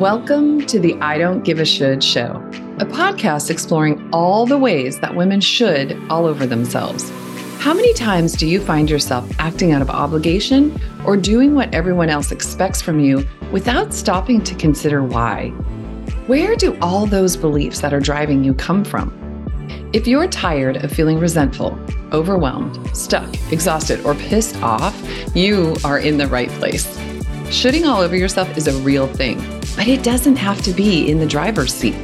Welcome to the I Don't Give a Should show, a podcast exploring all the ways that women should all over themselves. How many times do you find yourself acting out of obligation or doing what everyone else expects from you without stopping to consider why? Where do all those beliefs that are driving you come from? If you're tired of feeling resentful, overwhelmed, stuck, exhausted, or pissed off, you are in the right place. Shoulding all over yourself is a real thing, but it doesn't have to be in the driver's seat.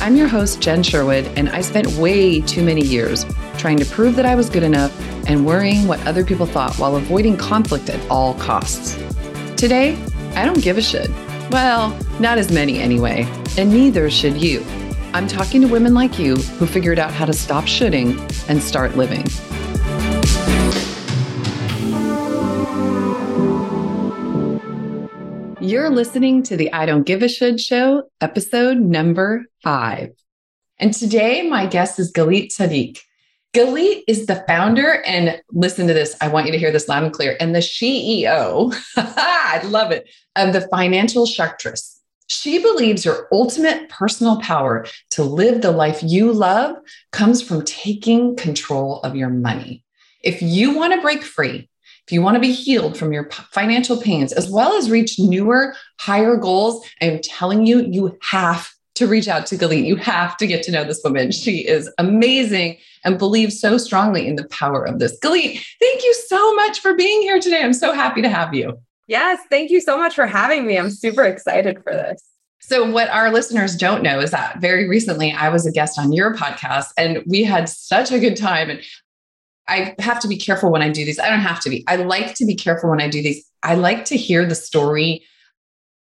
I'm your host, Jen Sherwood, and I spent way too many years trying to prove that I was good enough and worrying what other people thought while avoiding conflict at all costs. Today, I don't give a shit. Well, not as many anyway, and neither should you. I'm talking to women like you who figured out how to stop shoulding and start living. You're listening to the I Don't Give a Should show, episode number five. And today, my guest is Galit Tsadik. Galit is the founder, and listen to this. I want you to hear this loud and clear. And the CEO, I love it, of the Financial Sharktress. She believes your ultimate personal power to live the life you love comes from taking control of your money. If you want to break free, if you want to be healed from your financial pains, as well as reach newer, higher goals, I'm telling you, you have to reach out to Galit. You have to get to know this woman. She is amazing and believes so strongly in the power of this. Galit, thank you so much for being here today. I'm so happy to have you. Yes, thank you so much for having me. I'm super excited for this. So, what our listeners don't know is that very recently I was a guest on your podcast and we had such a good time. And I have to be careful when I do these. I don't have to be. I like to be careful when I do these. I like to hear the story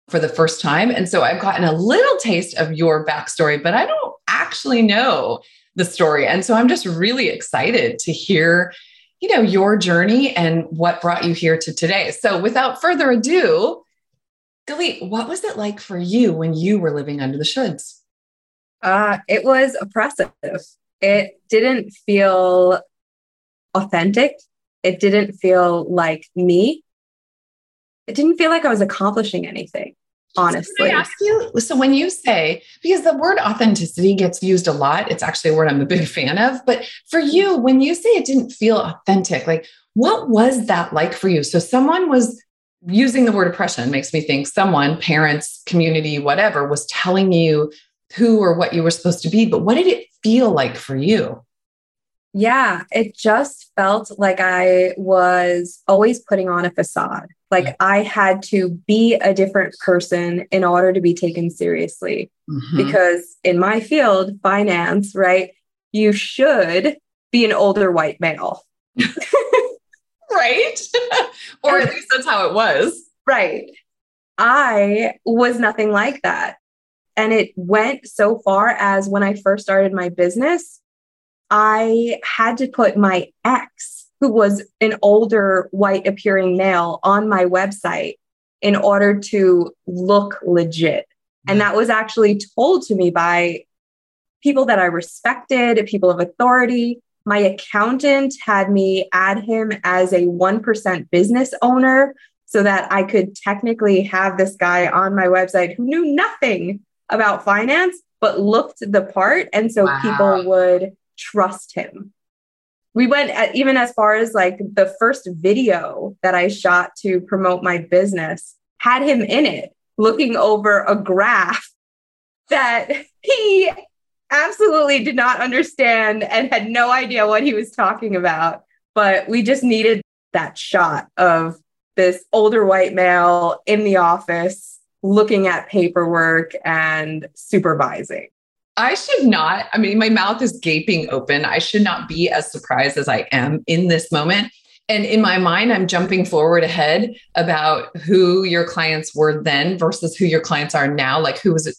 for the first time. And so I've gotten a little taste of your backstory, but I don't actually know the story. And so I'm just really excited to hear, you know, your journey and what brought you here to today. So without further ado, Galit, what was it like for you when you were living under the shoulds? Uh, it was oppressive. It didn't feel authentic. It didn't feel like me. It didn't feel like I was accomplishing anything, honestly. ask you? So when you say, because the word authenticity gets used a lot, it's actually a word I'm a big fan of. But for you, when you say it didn't feel authentic, like what was that like for you? So someone was using the word oppression makes me think someone, parents, community, whatever, was telling you who or what you were supposed to be. But what did it feel like for you? Yeah, it just felt like I was always putting on a facade. Like yeah. I had to be a different person in order to be taken seriously. Mm-hmm. Because in my field, finance, right, you should be an older white male. right? or at least that's how it was. Right. I was nothing like that. And it went so far as when I first started my business, I had to put my ex, who was an older white appearing male, on my website in order to look legit. And that was actually told to me by people that I respected, people of authority. My accountant had me add him as a 1% business owner so that I could technically have this guy on my website who knew nothing about finance, but looked the part. And so wow. people would trust him. We went at, even as far as like the first video that I shot to promote my business had him in it looking over a graph that he absolutely did not understand and had no idea what he was talking about. But we just needed that shot of this older white male in the office looking at paperwork and supervising. I should not, I mean, my mouth is gaping open. I should not be as surprised as I am in this moment. And in my mind, I'm jumping forward ahead about who your clients were then versus who your clients are now. Like, who was it?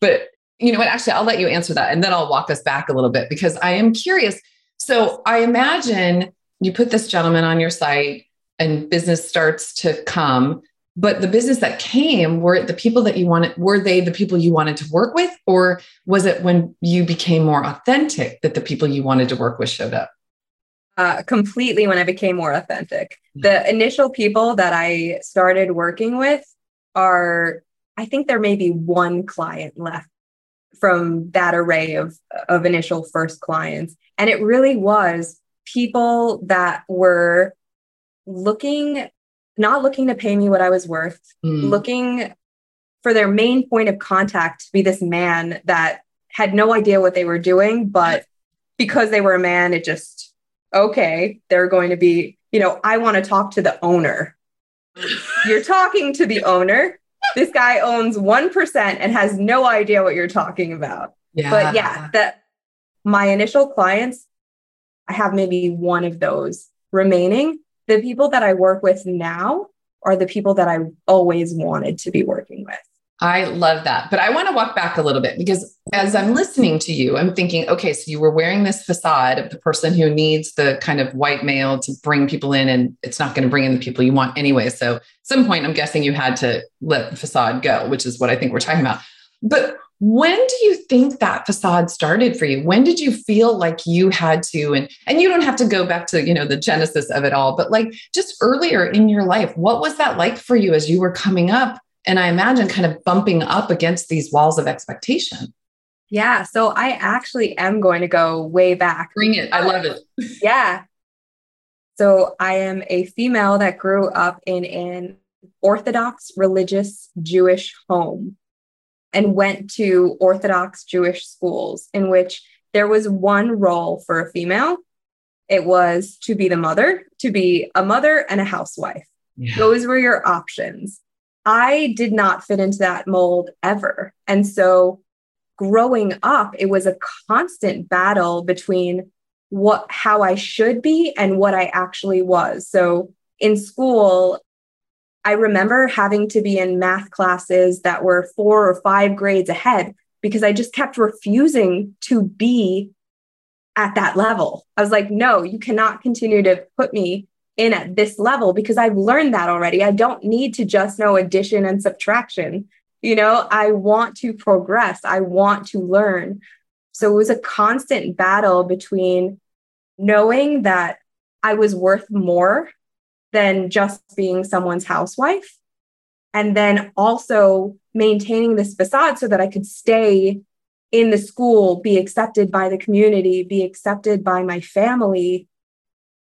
But you know what? Actually, I'll let you answer that and then I'll walk us back a little bit because I am curious. So I imagine you put this gentleman on your site and business starts to come but the business that came were the people that you wanted were they the people you wanted to work with? Or was it when you became more authentic that the people you wanted to work with showed up? Uh, completely when i became more authentic. The initial people that i started working with are I think there may be one client left from that array of, of initial first clients. And it really was people that were looking, not looking to pay me what I was worth, mm. looking for their main point of contact to be this man that had no idea what they were doing, but because they were a man, it just, okay, they're going to be, you know, I want to talk to the owner. You're talking to the owner. This guy owns 1% and has no idea what you're talking about. Yeah. But yeah, that my initial clients, I have maybe one of those remaining. The people that I work with now are the people that I always wanted to be working with. I love that. But I want to walk back a little bit because as I'm listening to you, I'm thinking, okay, so you were wearing this facade of the person who needs the kind of white male to bring people in, and it's not going to bring in the people you want anyway. So, at some point, I'm guessing you had to let the facade go, which is what I think we're talking about. But when do you think that facade started for you? When did you feel like you had to and and you don't have to go back to, you know, the genesis of it all, but like just earlier in your life, what was that like for you as you were coming up and I imagine kind of bumping up against these walls of expectation. Yeah. So I actually am going to go way back. Bring it. I love it. yeah. So I am a female that grew up in an Orthodox religious Jewish home and went to Orthodox Jewish schools in which there was one role for a female. It was to be the mother, to be a mother and a housewife. Yeah. Those were your options. I did not fit into that mold ever. And so growing up, it was a constant battle between what how I should be and what I actually was. So in school, I remember having to be in math classes that were four or five grades ahead because I just kept refusing to be at that level. I was like, no, you cannot continue to put me in at this level because I've learned that already. I don't need to just know addition and subtraction. You know, I want to progress, I want to learn. So it was a constant battle between knowing that I was worth more than just being someone's housewife. And then also maintaining this facade so that I could stay in the school, be accepted by the community, be accepted by my family,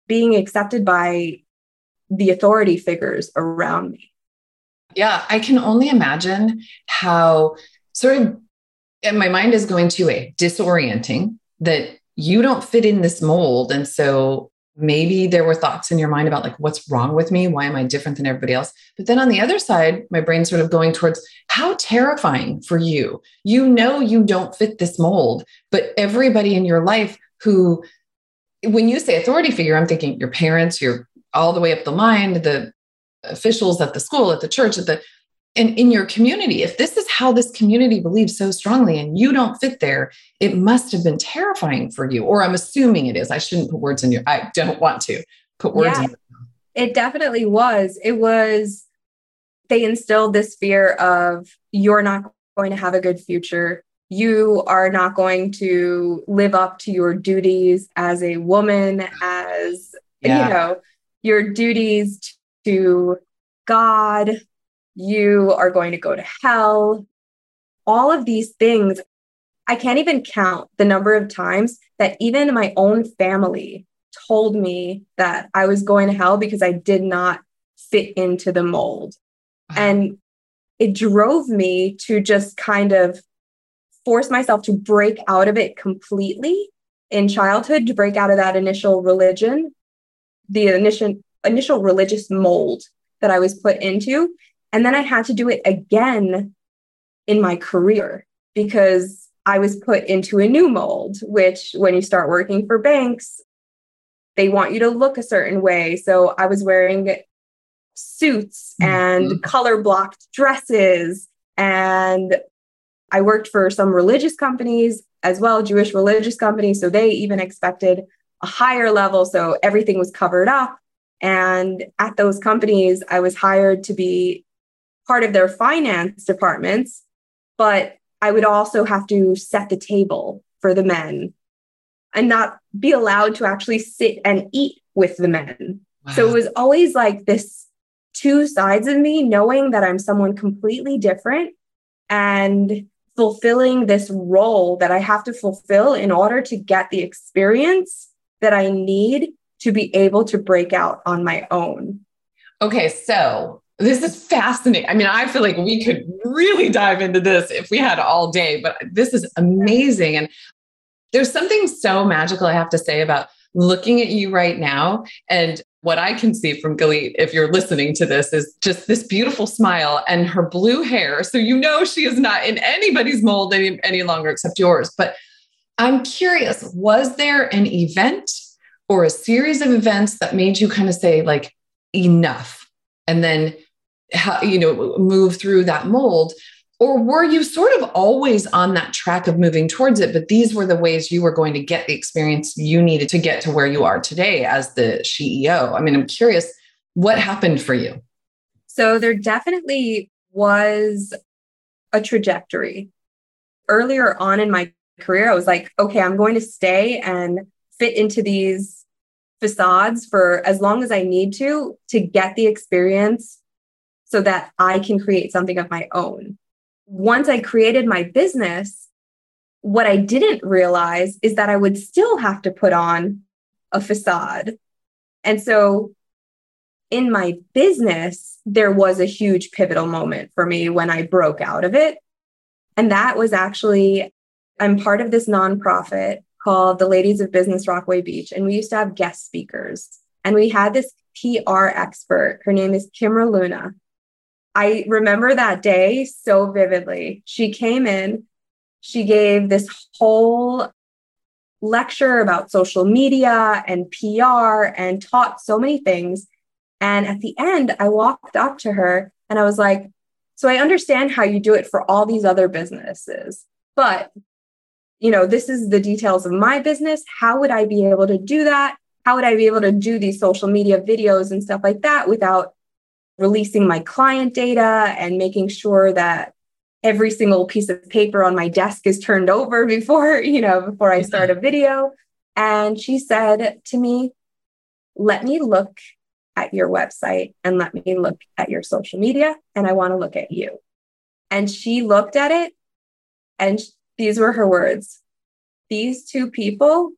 being accepted by the authority figures around me. Yeah, I can only imagine how sort of, and my mind is going to a disorienting that you don't fit in this mold. And so maybe there were thoughts in your mind about like, what's wrong with me? Why am I different than everybody else? But then on the other side, my brain sort of going towards how terrifying for you. You know, you don't fit this mold, but everybody in your life who when you say authority figure, I'm thinking your parents, your all the way up the line, the officials at the school, at the church, at the and in your community. If this is how this community believes so strongly and you don't fit there, it must have been terrifying for you. Or I'm assuming it is. I shouldn't put words in your I don't want to put words yeah, in. It definitely was. It was they instilled this fear of you're not going to have a good future you are not going to live up to your duties as a woman, as yeah. you know, your duties to God. You are going to go to hell. All of these things, I can't even count the number of times that even my own family told me that I was going to hell because I did not fit into the mold. Uh-huh. And it drove me to just kind of force myself to break out of it completely in childhood, to break out of that initial religion, the initial initial religious mold that I was put into. And then I had to do it again in my career because I was put into a new mold, which when you start working for banks, they want you to look a certain way. So I was wearing suits and mm-hmm. color blocked dresses and I worked for some religious companies as well, Jewish religious companies. So they even expected a higher level. So everything was covered up. And at those companies, I was hired to be part of their finance departments, but I would also have to set the table for the men and not be allowed to actually sit and eat with the men. Wow. So it was always like this two sides of me, knowing that I'm someone completely different and fulfilling this role that I have to fulfill in order to get the experience that I need to be able to break out on my own. Okay, so this is fascinating. I mean, I feel like we could really dive into this if we had all day, but this is amazing. And there's something so magical, I have to say, about looking at you right now and what I can see from Galit, if you're listening to this, is just this beautiful smile and her blue hair. So you know she is not in anybody's mold any, any longer except yours. But I'm curious, was there an event or a series of events that made you kind of say, like, enough? And then, you know, move through that mold or were you sort of always on that track of moving towards it, but these were the ways you were going to get the experience you needed to get to where you are today as the CEO? I mean, I'm curious what happened for you? So there definitely was a trajectory. Earlier on in my career, I was like, okay, I'm going to stay and fit into these facades for as long as I need to to get the experience so that I can create something of my own once I created my business, what I didn't realize is that I would still have to put on a facade. And so in my business, there was a huge pivotal moment for me when I broke out of it. And that was actually, I'm part of this nonprofit called the Ladies of Business Rockaway Beach. And we used to have guest speakers. And we had this PR expert. Her name is Kimra Luna. I remember that day so vividly. She came in, she gave this whole lecture about social media and PR and taught so many things. And at the end, I walked up to her and I was like, So I understand how you do it for all these other businesses, but you know, this is the details of my business. How would I be able to do that? How would I be able to do these social media videos and stuff like that without releasing my client data and making sure that every single piece of paper on my desk is turned over before, you know, before I start a video. And she said to me, let me look at your website and let me look at your social media. And I want to look at you. And she looked at it and these were her words. These two people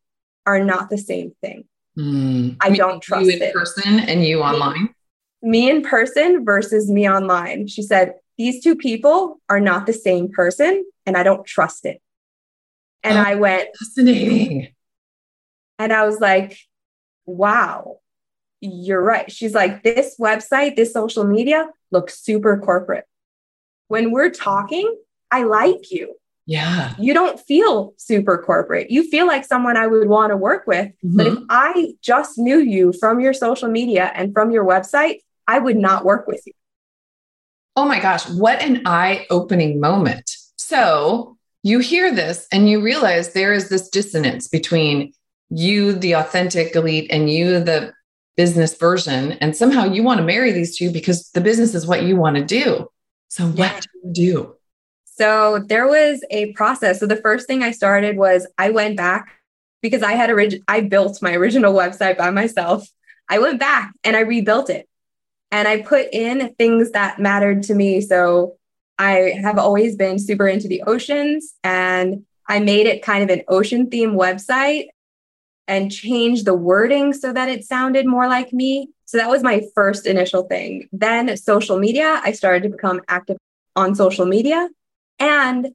are not the same thing. Mm. I don't trust you in it. person and you online me in person versus me online. She said, These two people are not the same person, and I don't trust it. And oh, I went, Fascinating. And I was like, Wow, you're right. She's like, This website, this social media looks super corporate. When we're talking, I like you. Yeah. You don't feel super corporate. You feel like someone I would want to work with. Mm-hmm. But if I just knew you from your social media and from your website, I would not work with you. Oh my gosh, what an eye opening moment. So you hear this and you realize there is this dissonance between you, the authentic Galit, and you, the business version. And somehow you want to marry these two because the business is what you want to do. So, what yeah. do you do? So, there was a process. So, the first thing I started was I went back because I had orig- I built my original website by myself. I went back and I rebuilt it and I put in things that mattered to me. So I have always been super into the oceans and I made it kind of an ocean theme website and changed the wording so that it sounded more like me. So that was my first initial thing. Then social media, I started to become active on social media and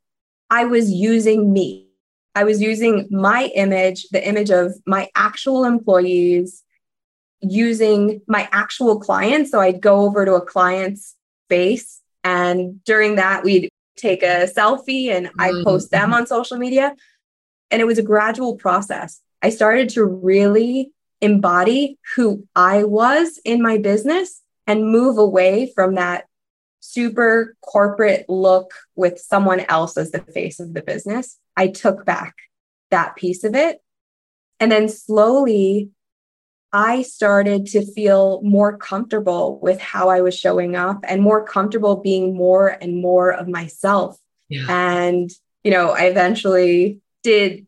I was using me. I was using my image, the image of my actual employees, using my actual clients. So I'd go over to a client's space, and during that, we'd take a selfie and I'd mm-hmm. post them on social media. And it was a gradual process. I started to really embody who I was in my business and move away from that super corporate look with someone else as the face of the business. I took back that piece of it. And then slowly I started to feel more comfortable with how I was showing up and more comfortable being more and more of myself. Yeah. And, you know, I eventually did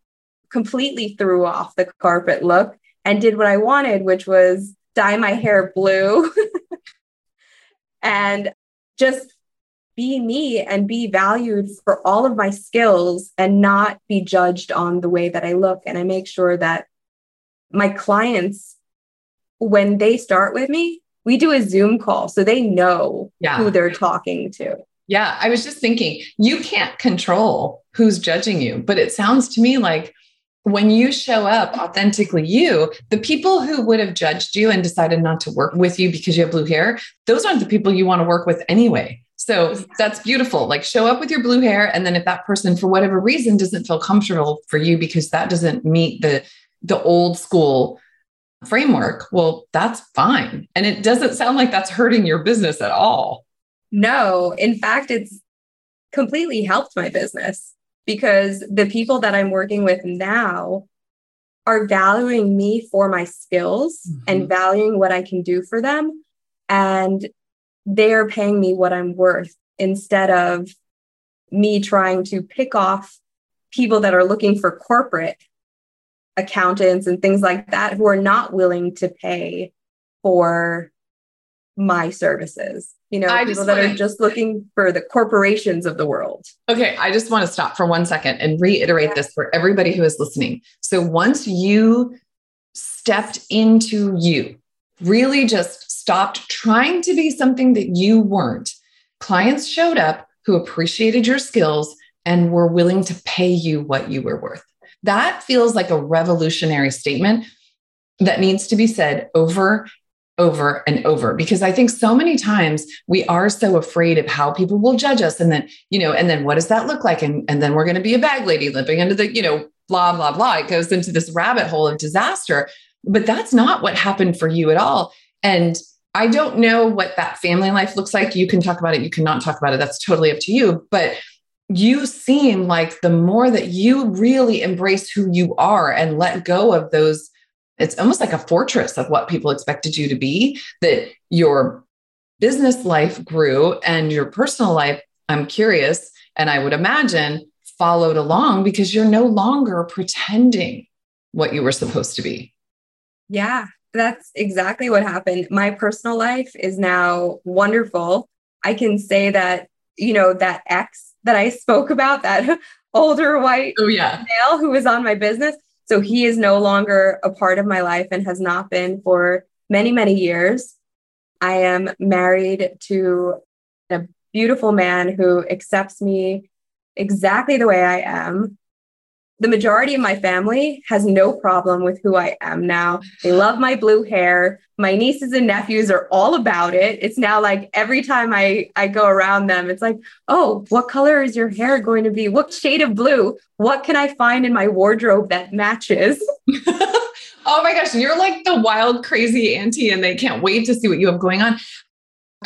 completely threw off the carpet look and did what I wanted, which was dye my hair blue and just be me and be valued for all of my skills and not be judged on the way that I look. And I make sure that my clients, when they start with me, we do a Zoom call so they know yeah. who they're talking to. Yeah, I was just thinking, you can't control who's judging you, but it sounds to me like when you show up authentically you, the people who would have judged you and decided not to work with you because you have blue hair, those aren't the people you want to work with anyway. So that's beautiful. Like show up with your blue hair. And then if that person, for whatever reason, doesn't feel comfortable for you because that doesn't meet the the old school framework, well, that's fine. And it doesn't sound like that's hurting your business at all. No, in fact, it's completely helped my business because the people that I'm working with now are valuing me for my skills mm-hmm. and valuing what I can do for them. And they're paying me what I'm worth instead of me trying to pick off people that are looking for corporate accountants and things like that who are not willing to pay for my services. You know, I people that wanna, are just looking for the corporations of the world. Okay, I just want to stop for one second and reiterate yeah. this for everybody who is listening. So once you stepped into you, really just stopped trying to be something that you weren't, clients showed up who appreciated your skills and were willing to pay you what you were worth. That feels like a revolutionary statement that needs to be said over over and over because i think so many times we are so afraid of how people will judge us and then you know and then what does that look like? And, and then we're going to be a bag lady living under the you know blah blah blah. It goes into this rabbit hole of disaster. But that's not what happened for you at all. And i don't know what that family life looks like. You can talk about it you cannot talk about it. That's totally up to you. But you seem like the more that you really embrace who you are and let go of those it's almost like a fortress of what people expected you to be that your business life grew and your personal life i'm curious and i would imagine followed along because you're no longer pretending what you were supposed to be yeah that's exactly what happened my personal life is now wonderful i can say that you know that ex that I spoke about, that older white oh, yeah. male who was on my business. So he is no longer a part of my life and has not been for many, many years. I am married to a beautiful man who accepts me exactly the way I am the majority of my family has no problem with who I am now. They love my blue hair. My nieces and nephews are all about it. It's now like every time I, I go around them, it's like, oh, what color is your hair going to be? What shade of blue? What can I find in my wardrobe that matches? oh my gosh, you're like the wild, crazy auntie, and they can't wait to see what you have going on.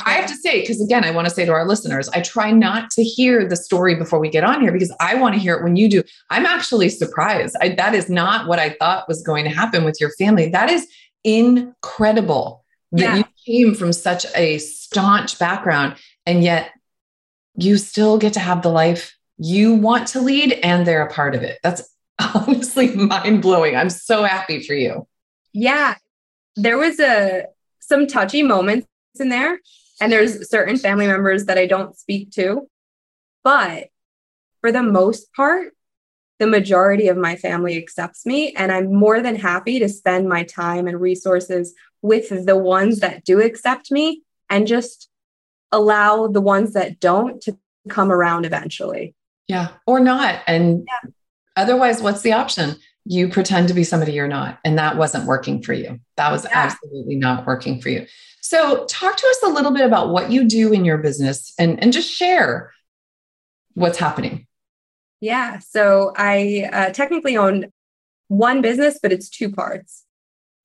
I have to say, because again, I want to say to our listeners, I try not to hear the story before we get on here because I want to hear it when you do. I'm actually surprised. I, that is not what I thought was going to happen with your family. That is incredible that yeah. you came from such a staunch background and yet you still get to have the life you want to lead and they're a part of it. That's honestly mind blowing. I'm so happy for you. Yeah. There was a some touchy moments in there and there's certain family members that I don't speak to. But for the most part, the majority of my family accepts me. And I'm more than happy to spend my time and resources with the ones that do accept me and just allow the ones that don't to come around eventually. Yeah, or not. And yeah. otherwise, what's the option? You pretend to be somebody you're not. And that wasn't working for you. That was yeah. absolutely not working for you. So, talk to us a little bit about what you do in your business and, and just share what's happening. Yeah. So, I uh, technically own one business, but it's two parts.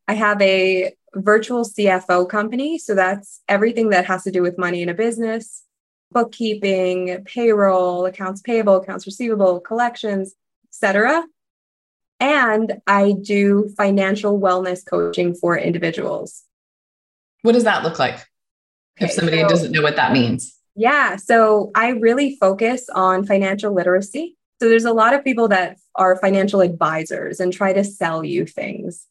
I have a virtual CFO company. So, that's everything that has to do with money in a business bookkeeping, payroll, accounts payable, accounts receivable, collections, etc. And I do financial wellness coaching for individuals. What does that look like? Okay, if somebody so, doesn't know what that means. Yeah. So I really focus on financial literacy. So there's a lot of people that are financial advisors and try to sell you things.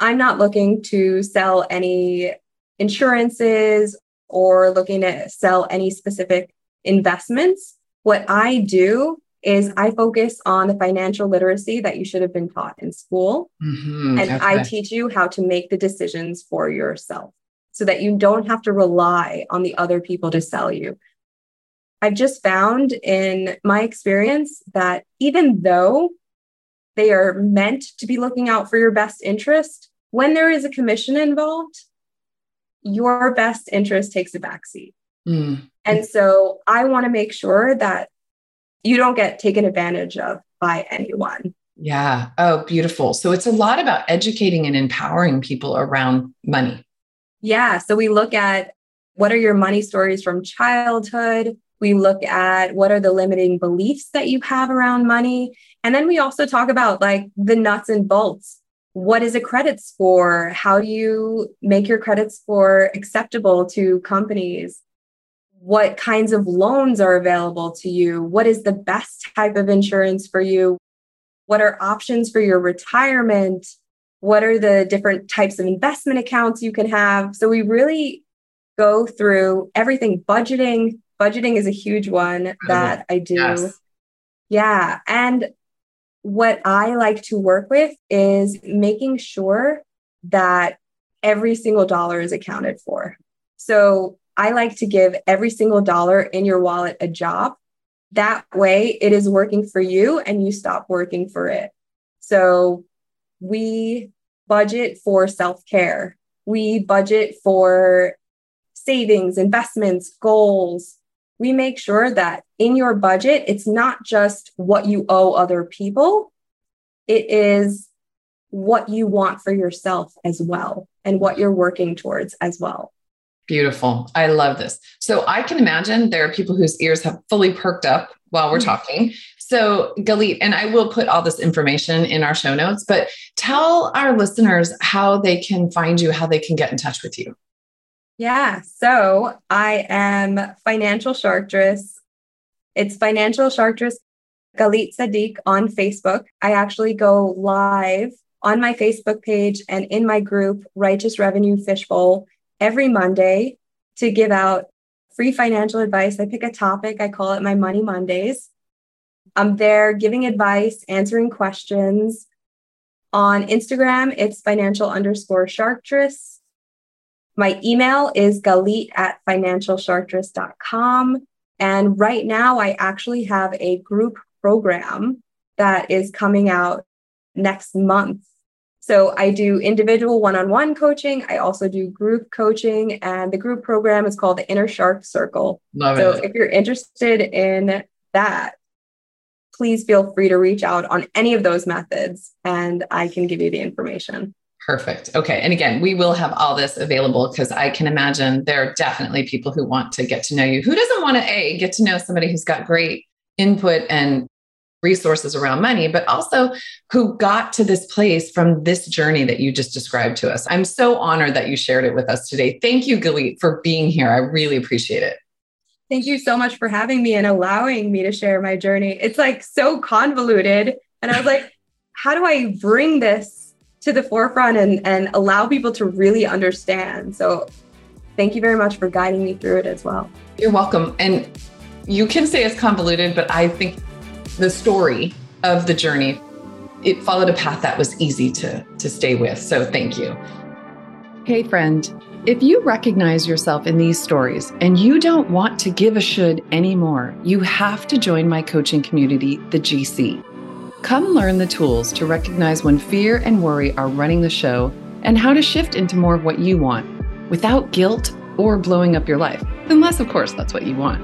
I'm not looking to sell any insurances or looking to sell any specific investments. What I do is I focus on the financial literacy that you should have been taught in school. Mm-hmm, and okay. I teach you how to make the decisions for yourself so that you don't have to rely on the other people to sell you. I've just found in my experience that even though they are meant to be looking out for your best interest, when there is a commission involved, your best interest takes a backseat. Mm. And so I want to make sure that you don't get taken advantage of by anyone. Yeah. Oh, beautiful. So it's a lot about educating and empowering people around money. Yeah. So we look at what are your money stories from childhood? We look at what are the limiting beliefs that you have around money. And then we also talk about like the nuts and bolts. What is a credit score? How do you make your credit score acceptable to companies? What kinds of loans are available to you? What is the best type of insurance for you? What are options for your retirement? What are the different types of investment accounts you can have? So we really go through everything budgeting. Budgeting is a huge one that I do. Yes. Yeah. And what I like to work with is making sure that every single dollar is accounted for. So I like to give every single dollar in your wallet a job. That way it is working for you and you stop working for it. So we budget for self care, we budget for savings, investments, goals. We make sure that in your budget, it's not just what you owe other people, it is what you want for yourself as well and what you're working towards as well. Beautiful. I love this. So I can imagine there are people whose ears have fully perked up while we're mm-hmm. talking. So, Galit, and I will put all this information in our show notes, but tell our listeners how they can find you, how they can get in touch with you. Yeah. So I am Financial Sharktress. It's Financial Sharktress Galit Tsadik on Facebook. I actually go live on my Facebook page and in my group, Righteous Revenue Fishbowl, every Monday to give out free financial advice. I pick a topic, I call it my Money Mondays. I'm there giving advice, answering questions. On Instagram, it's financial underscore sharktress. My email is galit at financialsharktress.com. And right now, I actually have a group program that is coming out next month. So I do individual one on one coaching. I also do group coaching, and the group program is called the Inner Shark Circle. Love so it. if you're interested in that, please feel free to reach out on any of those methods and I can give you the information. Perfect. Okay. And again, we will have all this available because I can imagine there are definitely people who want to get to know you. Who doesn't want to A, get to know somebody who's got great input and resources around money, but also who got to this place from this journey that you just described to us. I'm so honored that you shared it with us today. Thank you, Galit, for being here. I really appreciate it. Thank you so much for having me and allowing me to share my journey. It's like so convoluted. And I was like, how do I bring this to the forefront and, and allow people to really understand? So thank you very much for guiding me through it as well. You're welcome. And you can say it's convoluted, but I think the story of the journey, it followed a path that was easy to, to stay with. So thank you. Hey, friend. If you recognize yourself in these stories and you don't want to give a should anymore, you have to join my coaching community, the GC. Come learn the tools to recognize when fear and worry are running the show and how to shift into more of what you want without guilt or blowing up your life, unless, of course, that's what you want.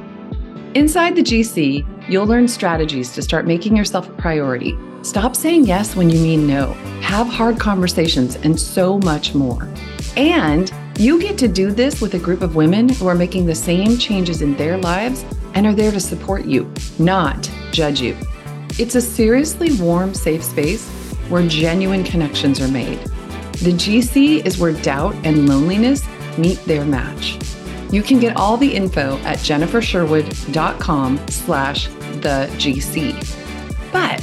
Inside the GC, you'll learn strategies to start making yourself a priority. Stop saying yes when you mean no. Have hard conversations and so much more. And you get to do this with a group of women who are making the same changes in their lives and are there to support you, not judge you. It's a seriously warm, safe space where genuine connections are made. The GC is where doubt and loneliness meet their match. You can get all the info at jennifersherwood.com slash the GC. But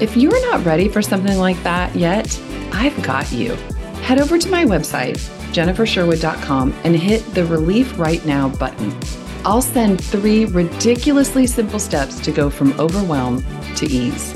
if you're not ready for something like that yet, I've got you head over to my website, jennifersherwood.com, and hit the Relief Right Now button. I'll send three ridiculously simple steps to go from overwhelm to ease.